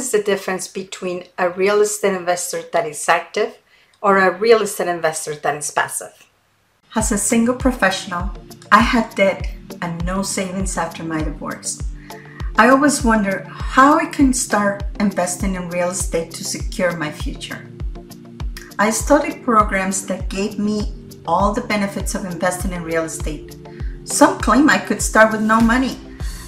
is the difference between a real estate investor that is active or a real estate investor that is passive? As a single professional, I had debt and no savings after my divorce. I always wonder how I can start investing in real estate to secure my future. I studied programs that gave me all the benefits of investing in real estate. Some claim I could start with no money,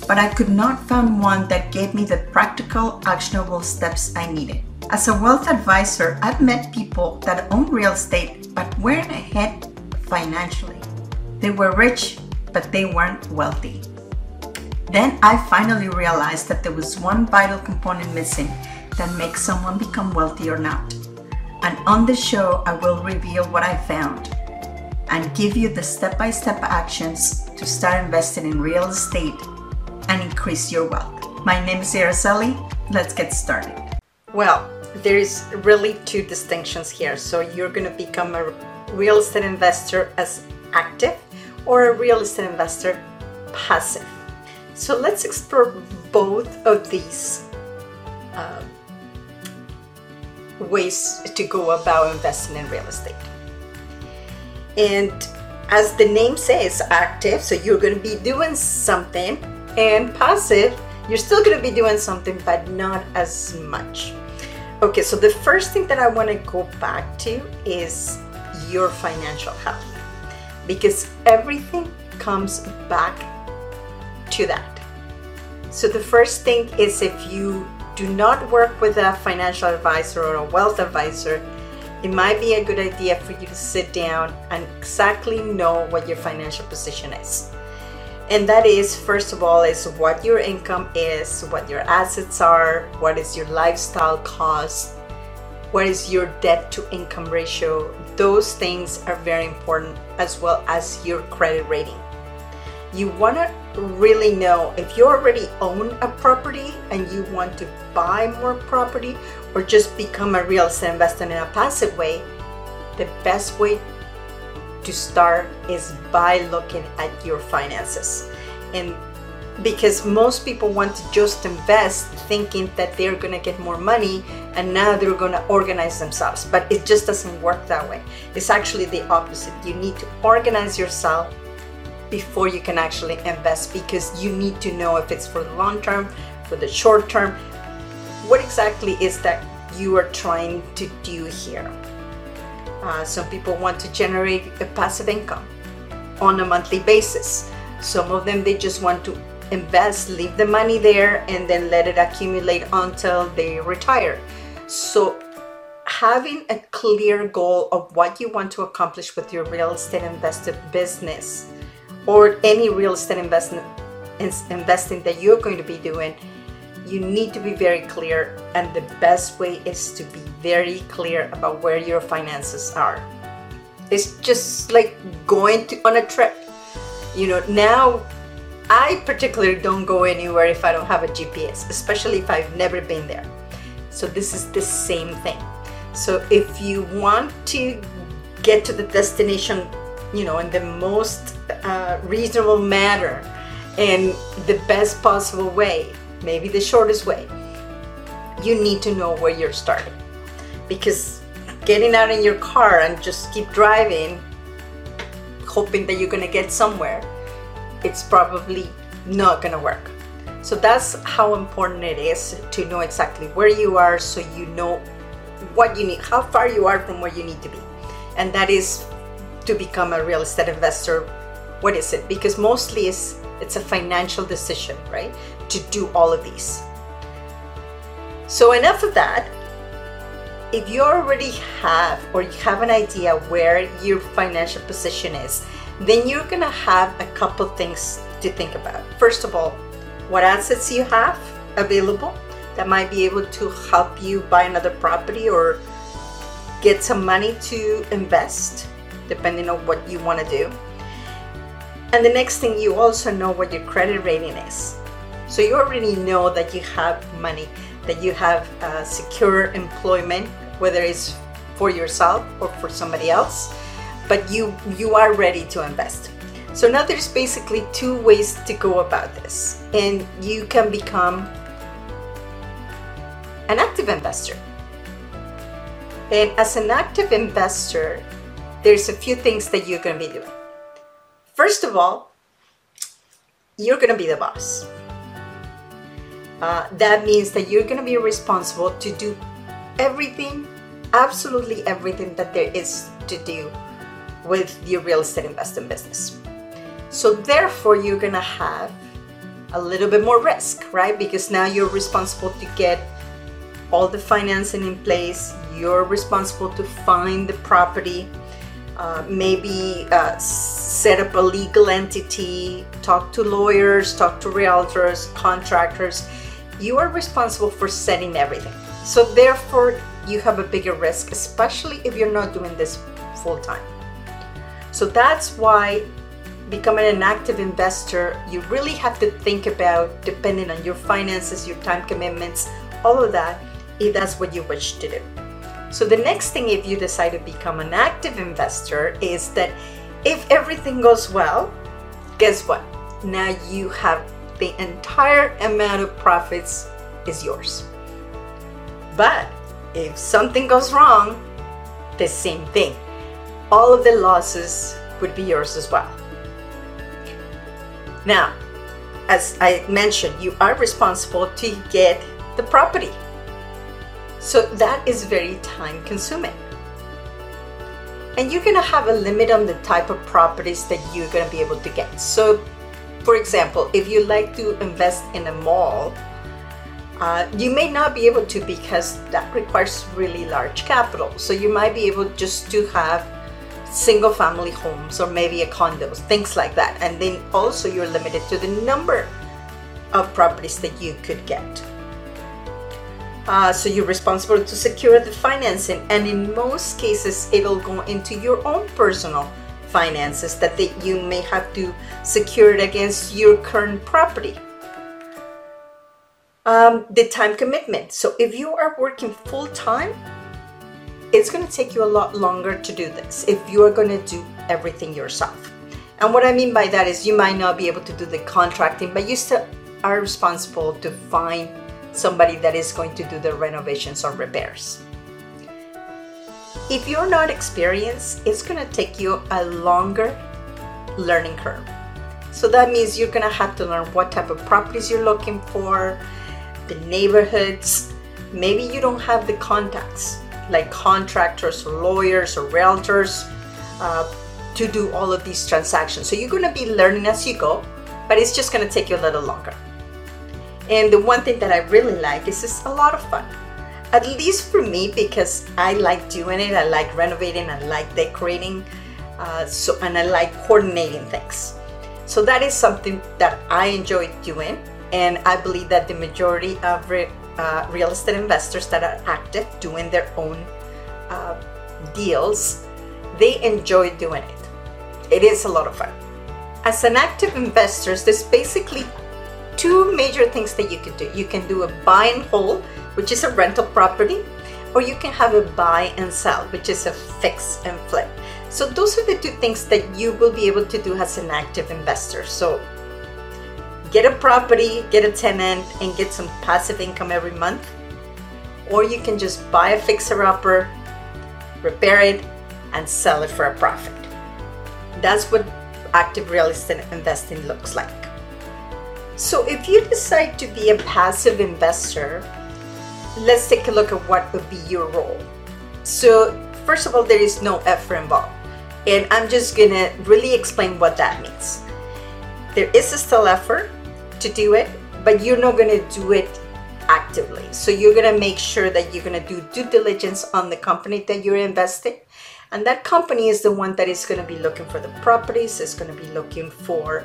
but I could not find one that gave me the practical, actionable steps I needed. As a wealth advisor, I've met people that own real estate but weren't ahead financially. They were rich, but they weren't wealthy. Then I finally realized that there was one vital component missing that makes someone become wealthy or not. And on this show, I will reveal what I found and give you the step by step actions to start investing in real estate increase your wealth. My name is Araceli. Let's get started. Well, there is really two distinctions here. So you're going to become a real estate investor as active or a real estate investor passive. So let's explore both of these um, ways to go about investing in real estate. And as the name says, active, so you're going to be doing something, and passive, you're still going to be doing something, but not as much. Okay, so the first thing that I want to go back to is your financial health because everything comes back to that. So, the first thing is if you do not work with a financial advisor or a wealth advisor, it might be a good idea for you to sit down and exactly know what your financial position is and that is first of all is what your income is what your assets are what is your lifestyle cost what is your debt to income ratio. Those things are very important as well as your credit rating. You want to really know if you already own a property and you want to buy more property or just become a real estate investor in a passive way the best way to start is by looking at your finances. And because most people want to just invest thinking that they're going to get more money and now they're going to organize themselves. But it just doesn't work that way. It's actually the opposite. You need to organize yourself before you can actually invest because you need to know if it's for the long term, for the short term. What exactly is that you are trying to do here? Uh, some people want to generate a passive income on a monthly basis. Some of them they just want to invest, leave the money there, and then let it accumulate until they retire. So, having a clear goal of what you want to accomplish with your real estate invested business or any real estate investment investing that you're going to be doing you need to be very clear, and the best way is to be very clear about where your finances are. It's just like going to, on a trip. You know, now I particularly don't go anywhere if I don't have a GPS, especially if I've never been there. So, this is the same thing. So, if you want to get to the destination, you know, in the most uh, reasonable manner and the best possible way, maybe the shortest way, you need to know where you're starting. Because getting out in your car and just keep driving, hoping that you're gonna get somewhere, it's probably not gonna work. So that's how important it is to know exactly where you are so you know what you need, how far you are from where you need to be. And that is to become a real estate investor. What is it? Because mostly it's it's a financial decision, right? To do all of these. So, enough of that. If you already have or you have an idea where your financial position is, then you're gonna have a couple things to think about. First of all, what assets you have available that might be able to help you buy another property or get some money to invest, depending on what you want to do. And the next thing, you also know what your credit rating is. So you already know that you have money, that you have uh, secure employment, whether it's for yourself or for somebody else, but you you are ready to invest. So now there's basically two ways to go about this, and you can become an active investor. And as an active investor, there's a few things that you're going to be doing. First of all, you're going to be the boss. Uh, that means that you're going to be responsible to do everything, absolutely everything that there is to do with your real estate investing business. So, therefore, you're going to have a little bit more risk, right? Because now you're responsible to get all the financing in place, you're responsible to find the property, uh, maybe uh, set up a legal entity, talk to lawyers, talk to realtors, contractors. You are responsible for setting everything. So, therefore, you have a bigger risk, especially if you're not doing this full time. So, that's why becoming an active investor, you really have to think about, depending on your finances, your time commitments, all of that, if that's what you wish to do. So, the next thing, if you decide to become an active investor, is that if everything goes well, guess what? Now you have the entire amount of profits is yours. But if something goes wrong, the same thing. All of the losses would be yours as well. Now, as I mentioned, you are responsible to get the property. So that is very time consuming. And you're to have a limit on the type of properties that you're to be able to get. So, for example, if you like to invest in a mall, uh, you may not be able to because that requires really large capital. So you might be able just to have single family homes or maybe a condos, things like that. And then also you're limited to the number of properties that you could get. Uh, so you're responsible to secure the financing, and in most cases, it'll go into your own personal finances that they, you may have to secure it against your current property. Um, the time commitment. So if you are working full time, it's going to take you a lot longer to do this if you are going to do everything yourself. And what I mean by that is you might not be able to do the contracting, but you still are responsible to find somebody that is going to do the renovations or repairs. If you're not experienced, it's going to take you a longer learning curve. So that means you're going to have to learn what type of properties you're looking for, the neighborhoods. Maybe you don't have the contacts like contractors or lawyers or realtors uh, to do all of these transactions. So you're going to be learning as you go, but it's just going to take you a little longer. And the one thing that I really like is it's a lot of fun. At least for me, because I like doing it. I like renovating. I like decorating. Uh, so and I like coordinating things. So that is something that I enjoy doing, and I believe that the majority of re- uh, real estate investors that are active doing their own uh, deals, they enjoy doing it. It is a lot of fun. As an active investor, there's basically two major things that you can do. You can do a buy and hold, which is a rental property, or you can have a buy and sell, which is a fix and flip. So those are the two things that you will be able to do as an active investor. So get a property, get a tenant, and get some passive income every month. Or you can just buy a fixer upper, repair it, and sell it for a profit. That's what active real estate investing looks like. So, if you decide to be a passive investor, let's take a look at what would be your role. So, first of all, there is no effort involved. And I'm just gonna really explain what that means. There is a still effort, to do it, but you're not to do it actively. So you're to make sure that you're to do due diligence on the company that you're investing. And that company is the one that is to be looking for the properties, is to be looking for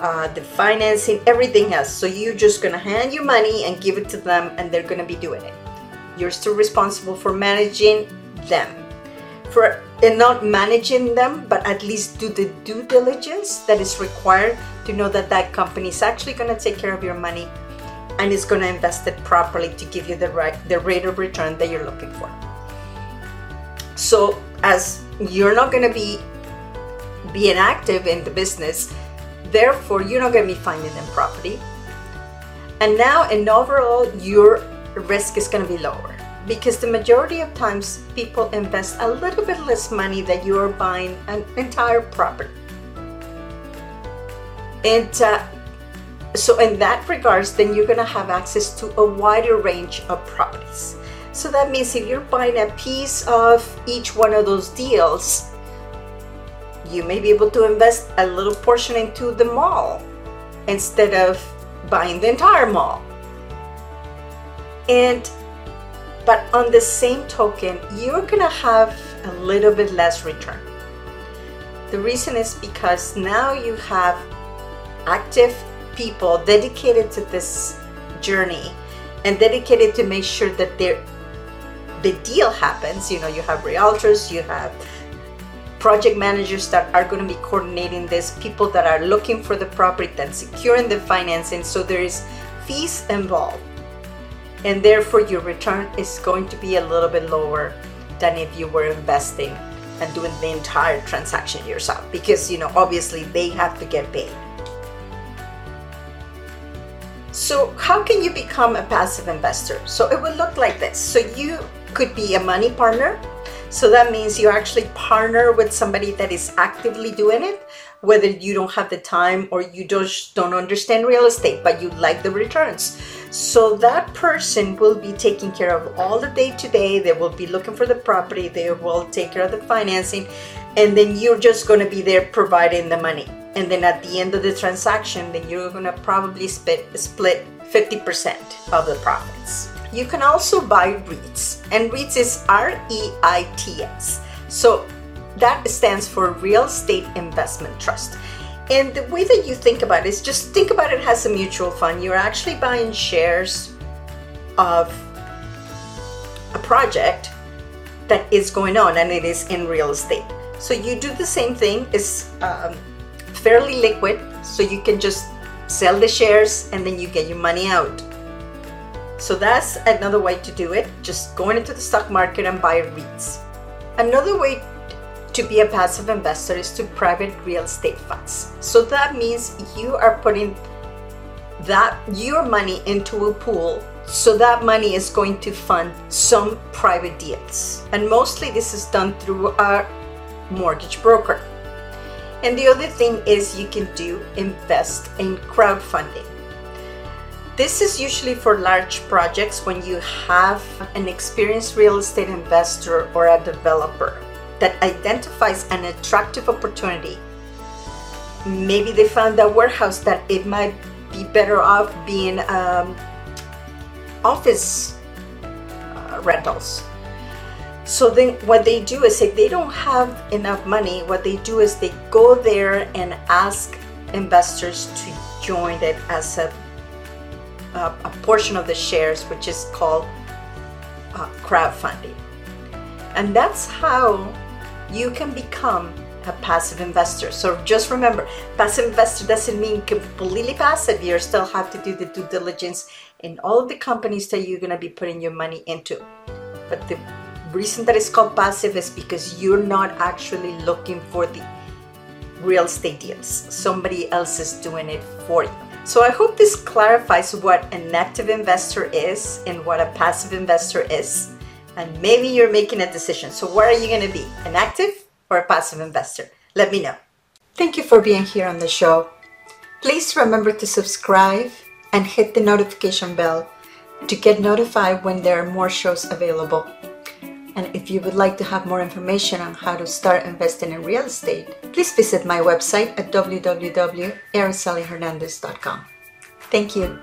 uh, the financing, everything else. So you're just to hand your money and give it to them, and they're to be doing it. You're still responsible for managing them. For and not managing them, but at least do the due diligence that is required to know that that company is actually to take care of your money and is to invest it properly to give you the right the rate of return that you're looking for. So as you're not to be being active in the business, therefore you're not going to be finding them property. And now, and overall, you're risk is going to be lower because the majority of times people invest a little bit less money that you are buying an entire property. And uh, so, in that regards, then you're going to have access to a wider range of properties. So that means if you're buying a piece of each one of those deals, you may be able to invest a little portion into the mall instead of buying the entire mall. And but on the same token, you're gonna have a little bit less return. The reason is because now you have active people dedicated to this journey and dedicated to make sure that the deal happens. You know, you have realtors, you have project managers that are going to be coordinating this, people that are looking for the property, that securing the financing. So there is fees involved. And therefore your return is going to be a little bit lower than if you were investing and doing the entire transaction yourself because you know obviously they have to get paid. So how can you become a passive investor? So it would look like this. So you could be a money partner so that means you actually partner with somebody that is actively doing it, whether you don't have the time or you just don't understand real estate, but you like the returns. So that person will be taking care of all the day to day. They will be looking for the property, they will take care of the financing, and then you're just going to be there providing the money. And then at the end of the transaction, then you're going to probably split, split 50% of the profits. You can also buy REITs, and REITs is R E I T S. So that stands for Real Estate Investment Trust. And the way that you think about it is just think about it as a mutual fund. You're actually buying shares of a project that is going on and it is in real estate. So you do the same thing, it's um, fairly liquid, so you can just sell the shares and then you get your money out. So that's another way to do it, just going into the stock market and buy REITs. Another way to be a passive investor is to private real estate funds. So that means you are putting that your money into a pool so that money is going to fund some private deals. And mostly this is done through a mortgage broker. And the other thing is you can do invest in crowdfunding. This is usually for large projects when you have an experienced real estate investor or a developer that identifies an attractive opportunity. Maybe they found a warehouse that it might be better off being um, office uh, rentals. So then what they do is if they don't have enough money, what they do is they go there and ask investors to join it as a uh, a portion of the shares, which is called uh, crowdfunding. And that's how you can become a passive investor. So just remember, passive investor doesn't mean completely passive. You still have to do the due diligence in all of the companies that you're going to be putting your money into. But the reason that it's called passive is because you're not actually looking for the real estate deals. Somebody else is doing it for you. So I hope this clarifies what an active investor is and what a passive investor is. And maybe you're making a decision. So, what are you going to be, an active or a passive investor? Let me know. Thank you for being here on the show. Please remember to subscribe and hit the notification bell to get notified when there are more shows available. And if you would like to have more information on how to start investing in real estate, please visit my website at www.aracelihernandez.com. Thank you.